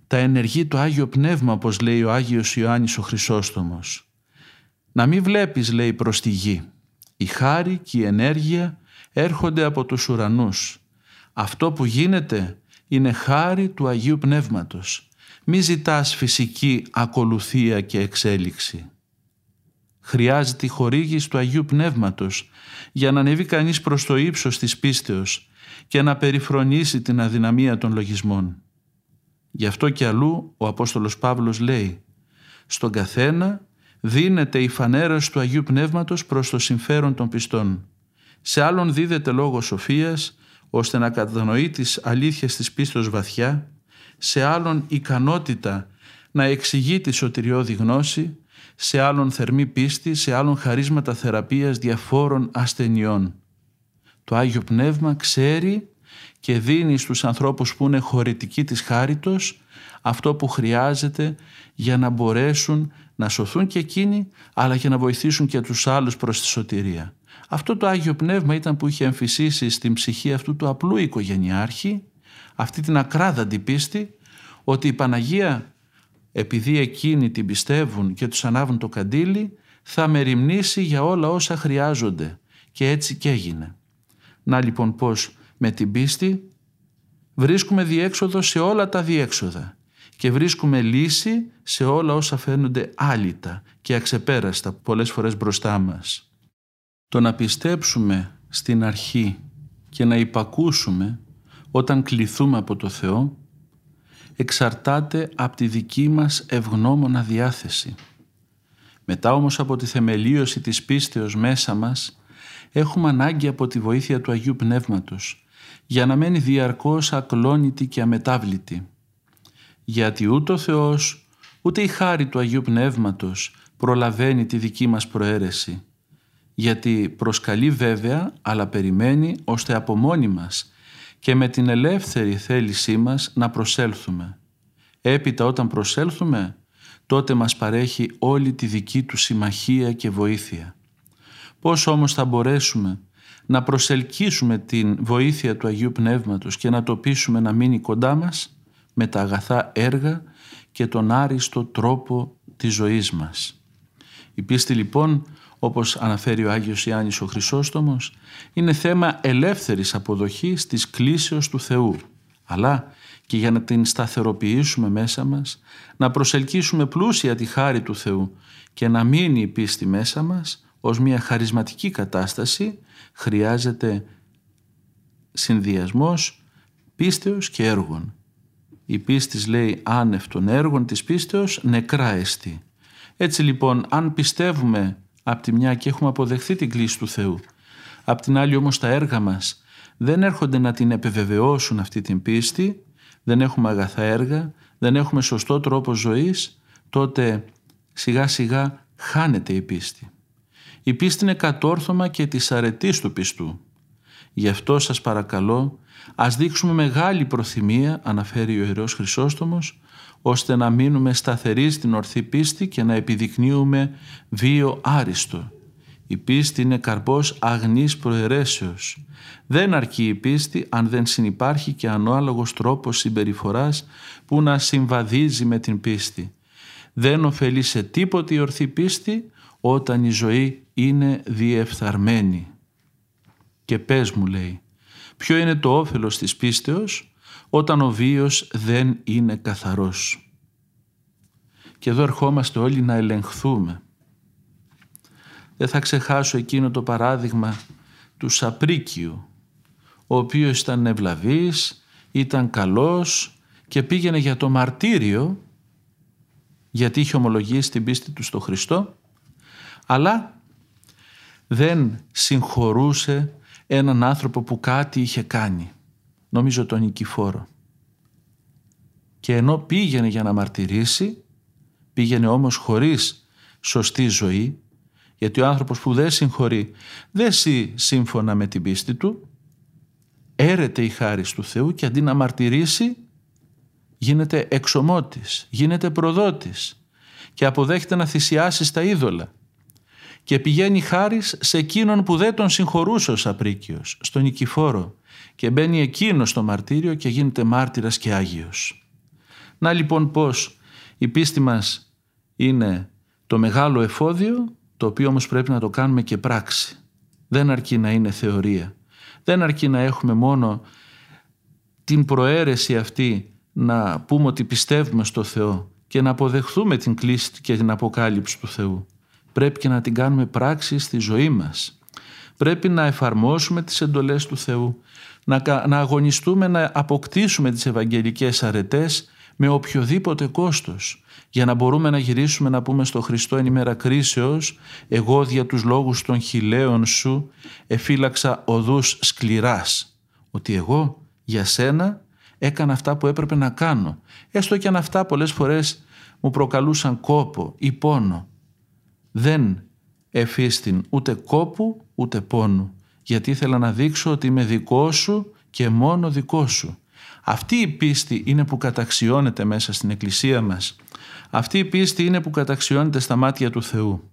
B: τα ενεργεί το Άγιο Πνεύμα όπως λέει ο Άγιος Ιωάννης ο Χρυσόστομος. Να μην βλέπεις λέει προς τη γη. Η χάρη και η ενέργεια έρχονται από τους ουρανούς. Αυτό που γίνεται είναι χάρη του Αγίου Πνεύματος. Μη ζητάς φυσική ακολουθία και εξέλιξη. Χρειάζεται η χορήγηση του Αγίου Πνεύματος για να ανέβει κανείς προς το ύψος της πίστεως και να περιφρονήσει την αδυναμία των λογισμών. Γι' αυτό και αλλού ο Απόστολος Παύλος λέει «Στον καθένα δίνεται η φανέρωση του Αγίου Πνεύματος προς το συμφέρον των πιστών. Σε άλλον δίδεται λόγο σοφίας, ώστε να κατανοεί τις αλήθειες της πίστος βαθιά, σε άλλον ικανότητα να εξηγεί τη σωτηριώδη γνώση, σε άλλον θερμή πίστη, σε άλλον χαρίσματα θεραπείας διαφόρων ασθενειών. Το Άγιο Πνεύμα ξέρει και δίνει στους ανθρώπους που είναι χωρητικοί της χάριτος αυτό που χρειάζεται για να μπορέσουν να σωθούν και εκείνοι αλλά και να βοηθήσουν και τους άλλους προς τη σωτηρία. Αυτό το Άγιο Πνεύμα ήταν που είχε εμφυσίσει στην ψυχή αυτού του απλού οικογενειάρχη αυτή την ακράδαντη πίστη ότι η Παναγία επειδή εκείνοι την πιστεύουν και τους ανάβουν το καντήλι θα μεριμνήσει για όλα όσα χρειάζονται και έτσι και έγινε. Να λοιπόν πως με την πίστη; Βρίσκουμε διέξοδο σε όλα τα διέξοδα και βρίσκουμε λύση σε όλα όσα φαίνονται άλυτα και αξεπέραστα πολλές φορές μπροστά μας. Το να πιστέψουμε στην αρχή και να υπακούσουμε όταν κληθούμε από το Θεό εξαρτάται από τη δική μας ευγνώμονα διάθεση. Μετά όμως από τη θεμελίωση της πίστεως μέσα μας έχουμε ανάγκη από τη βοήθεια του Αγίου Πνεύματος για να μένει διαρκώς ακλόνητη και αμετάβλητη. Γιατί ούτε ο Θεός ούτε η χάρη του Αγίου Πνεύματος προλαβαίνει τη δική μας προαίρεση. Γιατί προσκαλεί βέβαια αλλά περιμένει ώστε από μόνοι μας και με την ελεύθερη θέλησή μας να προσέλθουμε. Έπειτα όταν προσέλθουμε τότε μας παρέχει όλη τη δική του συμμαχία και βοήθεια. Πώς όμως θα μπορέσουμε να προσελκύσουμε την βοήθεια του Αγίου Πνεύματος και να το πείσουμε να μείνει κοντά μας με τα αγαθά έργα και τον άριστο τρόπο της ζωής μας. Η πίστη λοιπόν, όπως αναφέρει ο Άγιος Ιάννης ο Χρυσόστομος, είναι θέμα ελεύθερης αποδοχής της κλήσεως του Θεού, αλλά και για να την σταθεροποιήσουμε μέσα μας, να προσελκύσουμε πλούσια τη χάρη του Θεού και να μείνει η πίστη μέσα μας ως μια χαρισματική κατάσταση χρειάζεται συνδυασμός πίστεως και έργων. Η πίστης λέει άνευ των έργων της πίστεως νεκρά εστί. Έτσι λοιπόν αν πιστεύουμε από τη μια και έχουμε αποδεχθεί την κλίση του Θεού, από την άλλη όμως τα έργα μας δεν έρχονται να την επιβεβαιώσουν αυτή την πίστη, δεν έχουμε αγαθά έργα, δεν έχουμε σωστό τρόπο ζωής, τότε σιγά σιγά χάνεται η πίστη. Η πίστη είναι κατόρθωμα και της αρετής του πιστού. Γι' αυτό σας παρακαλώ ας δείξουμε μεγάλη προθυμία, αναφέρει ο Ιερός Χρυσόστομος, ώστε να μείνουμε σταθεροί στην ορθή πίστη και να επιδεικνύουμε βίο άριστο. Η πίστη είναι καρπός αγνής προαιρέσεως. Δεν αρκεί η πίστη αν δεν συνυπάρχει και ανάλογος τρόπος συμπεριφοράς που να συμβαδίζει με την πίστη. Δεν ωφελεί σε τίποτε η ορθή πίστη όταν η ζωή είναι διεφθαρμένη. Και πες μου λέει, ποιο είναι το όφελος της πίστεως; Όταν ο βίος δεν είναι καθαρός. Και εδώ ερχόμαστε όλοι να ελεγχθούμε. Δεν θα ξεχάσω εκείνο το παράδειγμα του Σαπρίκιου, ο οποίος ήταν ευλαβής, ήταν καλός και πήγαινε για το μαρτύριο γιατί είχε ομολογήσει την πίστη του στο Χριστό αλλά δεν συγχωρούσε έναν άνθρωπο που κάτι είχε κάνει. Νομίζω τον Νικηφόρο. Και ενώ πήγαινε για να μαρτυρήσει, πήγαινε όμως χωρίς σωστή ζωή, γιατί ο άνθρωπος που δεν συγχωρεί δεν ζει σύμφωνα με την πίστη του, έρεται η χάρη του Θεού και αντί να μαρτυρήσει γίνεται εξομότης, γίνεται προδότης και αποδέχεται να θυσιάσει στα είδωλα και πηγαίνει χάρης σε εκείνον που δεν τον συγχωρούσε ο Σαπρίκιος, στον Νικηφόρο και μπαίνει εκείνο στο μαρτύριο και γίνεται μάρτυρας και Άγιος. Να λοιπόν πως η πίστη μας είναι το μεγάλο εφόδιο το οποίο όμως πρέπει να το κάνουμε και πράξη. Δεν αρκεί να είναι θεωρία. Δεν αρκεί να έχουμε μόνο την προαίρεση αυτή να πούμε ότι πιστεύουμε στο Θεό και να αποδεχθούμε την κλίση και την αποκάλυψη του Θεού πρέπει και να την κάνουμε πράξη στη ζωή μας. Πρέπει να εφαρμόσουμε τις εντολές του Θεού, να, να αγωνιστούμε να αποκτήσουμε τις ευαγγελικές αρετές με οποιοδήποτε κόστος. Για να μπορούμε να γυρίσουμε να πούμε στο Χριστό εν ημέρα κρίσεως «Εγώ δια τους λόγους των χιλέων σου εφύλαξα οδούς σκληράς» ότι εγώ για σένα έκανα αυτά που έπρεπε να κάνω. Έστω και αν αυτά πολλές φορές μου προκαλούσαν κόπο ή πόνο. Δεν εφίστην ούτε κόπου ούτε πόνου γιατί ήθελα να δείξω ότι είμαι δικό σου και μόνο δικό σου. Αυτή η πίστη είναι που καταξιώνεται μέσα στην Εκκλησία μας. Αυτή η πίστη είναι που καταξιώνεται στα μάτια του Θεού.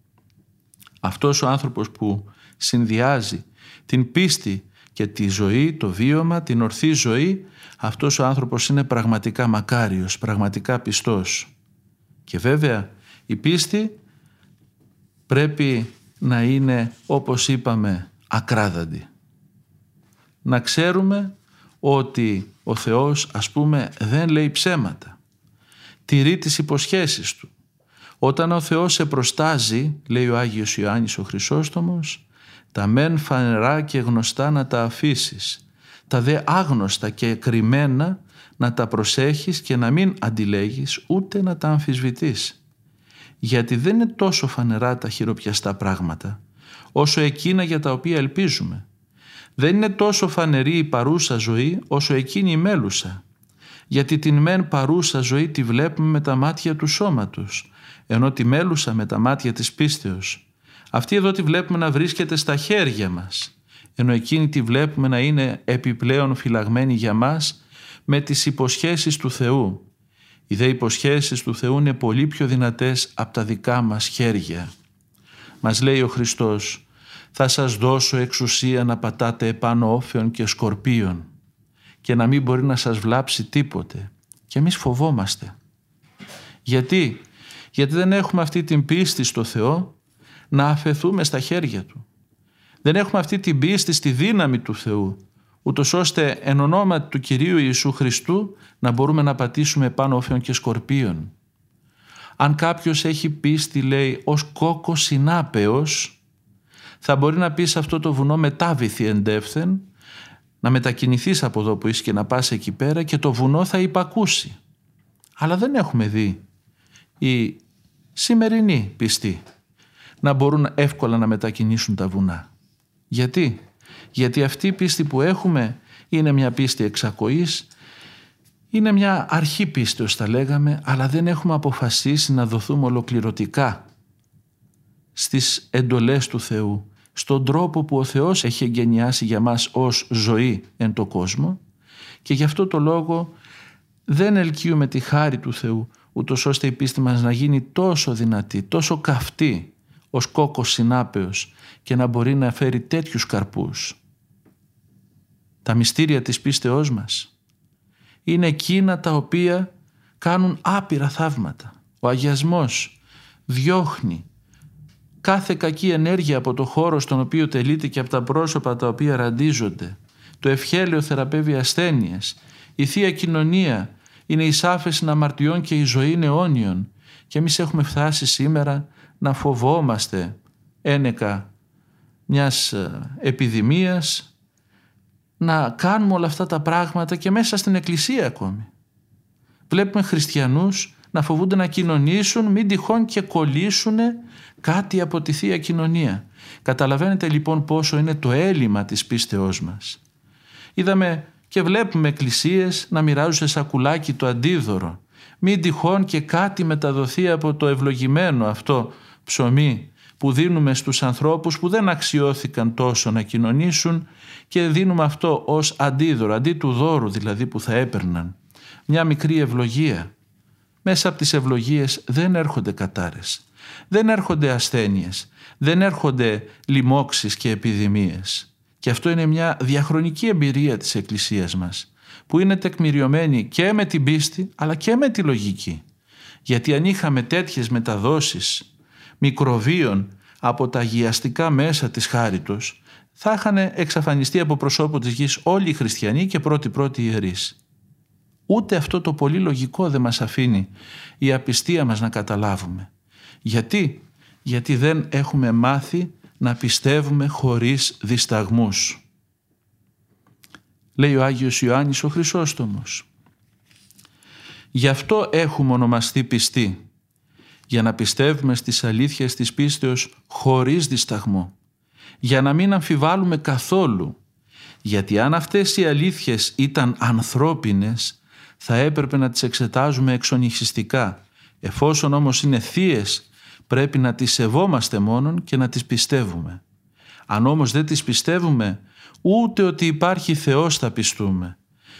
B: Αυτός ο άνθρωπος που συνδυάζει την πίστη και τη ζωή, το βίωμα, την ορθή ζωή, αυτός ο άνθρωπος είναι πραγματικά μακάριος, πραγματικά πιστός. Και βέβαια η πίστη πρέπει να είναι όπως είπαμε ακράδαντη. Να ξέρουμε ότι ο Θεός ας πούμε δεν λέει ψέματα. Τηρεί τις υποσχέσεις Του. Όταν ο Θεός σε προστάζει, λέει ο Άγιος Ιωάννης ο Χρυσόστομος, τα μεν φανερά και γνωστά να τα αφήσεις, τα δε άγνωστα και κρυμμένα να τα προσέχεις και να μην αντιλέγεις ούτε να τα αμφισβητείς γιατί δεν είναι τόσο φανερά τα χειροπιαστά πράγματα, όσο εκείνα για τα οποία ελπίζουμε. Δεν είναι τόσο φανερή η παρούσα ζωή, όσο εκείνη η μέλουσα, γιατί την μεν παρούσα ζωή τη βλέπουμε με τα μάτια του σώματος, ενώ τη μέλουσα με τα μάτια της πίστεως. Αυτή εδώ τη βλέπουμε να βρίσκεται στα χέρια μας, ενώ εκείνη τη βλέπουμε να είναι επιπλέον φυλαγμένη για μας με τις υποσχέσεις του Θεού, οι δε υποσχέσεις του Θεού είναι πολύ πιο δυνατές από τα δικά μας χέρια. Μας λέει ο Χριστός «Θα σας δώσω εξουσία να πατάτε επάνω όφεων και σκορπίων και να μην μπορεί να σας βλάψει τίποτε». Και εμείς φοβόμαστε. Γιατί; Γιατί δεν έχουμε αυτή την πίστη στο Θεό να αφαιθούμε στα χέρια Του. Δεν έχουμε αυτή την πίστη στη δύναμη του Θεού ούτως ώστε εν ονόματι του Κυρίου Ιησού Χριστού να μπορούμε να πατήσουμε πάνω όφεων και σκορπίων. Αν κάποιος έχει πίστη λέει ως κόκο συνάπεος θα μπορεί να πεις σε αυτό το βουνό μετάβηθη εντεύθεν να μετακινηθείς από εδώ που είσαι και να πας εκεί πέρα και το βουνό θα υπακούσει. Αλλά δεν έχουμε δει οι σημερινοί πιστοί να μπορούν εύκολα να μετακινήσουν τα βουνά. Γιατί; Γιατί αυτή η πίστη που έχουμε είναι μια πίστη εξακοής, είναι μια αρχή πίστεως θα λέγαμε, αλλά δεν έχουμε αποφασίσει να δοθούμε ολοκληρωτικά στις εντολές του Θεού, στον τρόπο που ο Θεός έχει εγκαινιάσει για μας ως ζωή εν το κόσμο και γι' αυτό το λόγο δεν ελκύουμε τη χάρη του Θεού ούτως ώστε η πίστη μας να γίνει τόσο δυνατή, τόσο καυτή ως κόκκος συνάπεως και να μπορεί να φέρει τέτοιους καρπούς. Τα μυστήρια της πίστεώς μας είναι εκείνα τα οποία κάνουν άπειρα θαύματα. Ο αγιασμός διώχνει κάθε κακή ενέργεια από το χώρο στον οποίο τελείται και από τα πρόσωπα τα οποία ραντίζονται. Το ευχέλαιο θεραπεύει ασθένειες. Η Θεία Κοινωνία είναι η σάφεση αμαρτιών και η ζωή αιώνιων. Και εμείς έχουμε φτάσει σήμερα να φοβόμαστε ένεκα μιας ε, επιδημίας, να κάνουμε όλα αυτά τα πράγματα και μέσα στην εκκλησία ακόμη. Βλέπουμε χριστιανούς να φοβούνται να κοινωνήσουν, μην τυχόν και κολλήσουν κάτι από τη Θεία Κοινωνία. Καταλαβαίνετε λοιπόν πόσο είναι το έλλειμμα της πίστεώς μας. Είδαμε και βλέπουμε εκκλησίες να μοιράζουν σε σακουλάκι το αντίδωρο. Μην τυχόν και κάτι μεταδοθεί από το ευλογημένο αυτό ψωμί που δίνουμε στους ανθρώπους που δεν αξιώθηκαν τόσο να κοινωνήσουν και δίνουμε αυτό ως αντίδωρο, αντί του δώρου δηλαδή που θα έπαιρναν. Μια μικρή ευλογία. Μέσα από τις ευλογίες δεν έρχονται κατάρες, δεν έρχονται ασθένειες, δεν έρχονται λοιμώξεις και επιδημίες. Και αυτό είναι μια διαχρονική εμπειρία της Εκκλησίας μας που είναι τεκμηριωμένη και με την πίστη αλλά και με τη λογική. Γιατί αν είχαμε τέτοιες μεταδόσεις μικροβίων από τα αγιαστικά μέσα της χάριτος θα είχαν εξαφανιστεί από προσώπου της γης όλοι οι χριστιανοί και πρώτοι-πρώτοι ιερείς. Ούτε αυτό το πολύ λογικό δεν μας αφήνει η απιστία μας να καταλάβουμε. Γιατί; Γιατί δεν έχουμε μάθει να πιστεύουμε χωρίς δισταγμούς. Λέει ο Άγιος Ιωάννης ο Χρυσόστομος. Γι' αυτό έχουμε ονομαστεί πιστοί, για να πιστεύουμε στις αλήθειες της πίστεως χωρίς δισταγμό, για να μην αμφιβάλλουμε καθόλου, γιατί αν αυτές οι αλήθειες ήταν ανθρώπινες, θα έπρεπε να τις εξετάζουμε εξονυχιστικά, εφόσον όμως είναι θείες πρέπει να τις σεβόμαστε μόνον και να τις πιστεύουμε. Αν όμως δεν τις πιστεύουμε, ούτε ότι υπάρχει Θεός θα πιστούμε.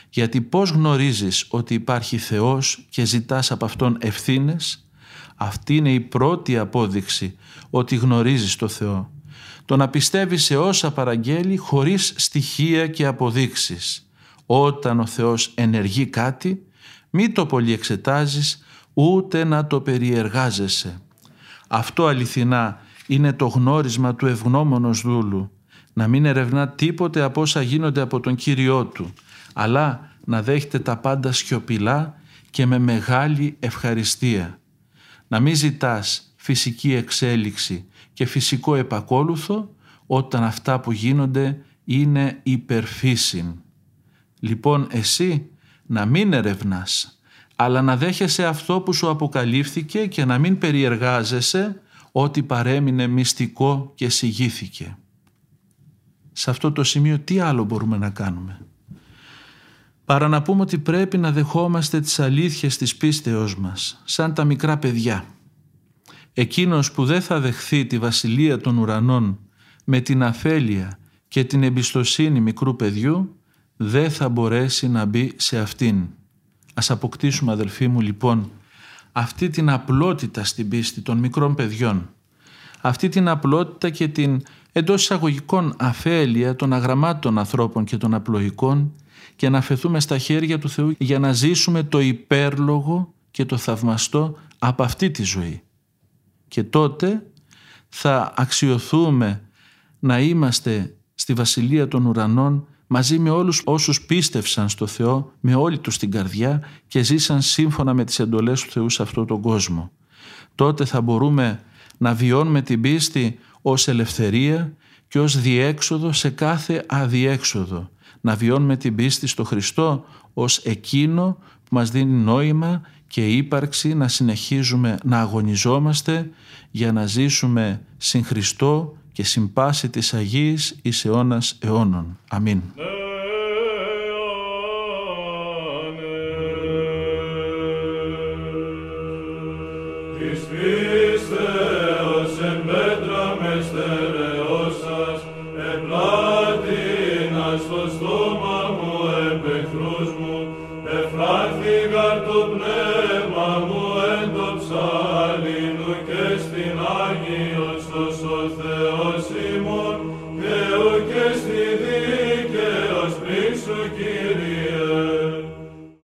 B: Γιατί πώς γνωρίζεις ότι υπάρχει Θεός και ζητάς από Αυτόν ευθύνες, αυτή είναι η πρώτη απόδειξη ότι γνωρίζεις το Θεό. Το να πιστεύεις σε όσα παραγγέλει χωρίς στοιχεία και αποδείξεις. Όταν ο Θεός ενεργεί κάτι, μη το πολύ εξετάζεις, ούτε να το περιεργάζεσαι. Αυτό αληθινά είναι το γνώρισμα του ευγνώμονος δούλου, να μην ερευνά τίποτε από όσα γίνονται από τον Κύριό του, αλλά να δέχεται τα πάντα σιωπηλά και με μεγάλη ευχαριστία. Να μην ζητάς φυσική εξέλιξη και φυσικό επακόλουθο όταν αυτά που γίνονται είναι υπερφύσιν. Λοιπόν εσύ να μην ερευνάς, αλλά να δέχεσαι αυτό που σου αποκαλύφθηκε και να μην περιεργάζεσαι ότι παρέμεινε μυστικό και συγγύθηκε. Σε αυτό το σημείο τι άλλο μπορούμε να κάνουμε; Παρά να πούμε ότι πρέπει να δεχόμαστε τις αλήθειες της πίστεως μας, σαν τα μικρά παιδιά. Εκείνος που δεν θα δεχθεί τη βασιλεία των ουρανών με την αφέλεια και την εμπιστοσύνη μικρού παιδιού, δεν θα μπορέσει να μπει σε αυτήν. Ας αποκτήσουμε αδελφοί μου λοιπόν αυτή την απλότητα στην πίστη των μικρών παιδιών. Αυτή την απλότητα και την εντός εισαγωγικών αφέλεια των αγραμμάτων ανθρώπων και των απλοϊκών και να φεθούμε στα χέρια του Θεού για να ζήσουμε το υπέρλογο και το θαυμαστό από αυτή τη ζωή. Και τότε θα αξιοθούμε να είμαστε στη Βασιλεία των Ουρανών μαζί με όλους όσους πίστευσαν στο Θεό με όλη τους την καρδιά και ζήσαν σύμφωνα με τις εντολές του Θεού σε αυτόν τον κόσμο. Τότε θα μπορούμε να βιώνουμε την πίστη ως ελευθερία και ως διέξοδο σε κάθε αδιέξοδο. Να βιώνουμε την πίστη στο Χριστό ως εκείνο που μας δίνει νόημα και ύπαρξη να συνεχίζουμε να αγωνιζόμαστε για να ζήσουμε συν Χριστό και συμπάση της Αγίας εις αιώνας αιώνων. Αμήν.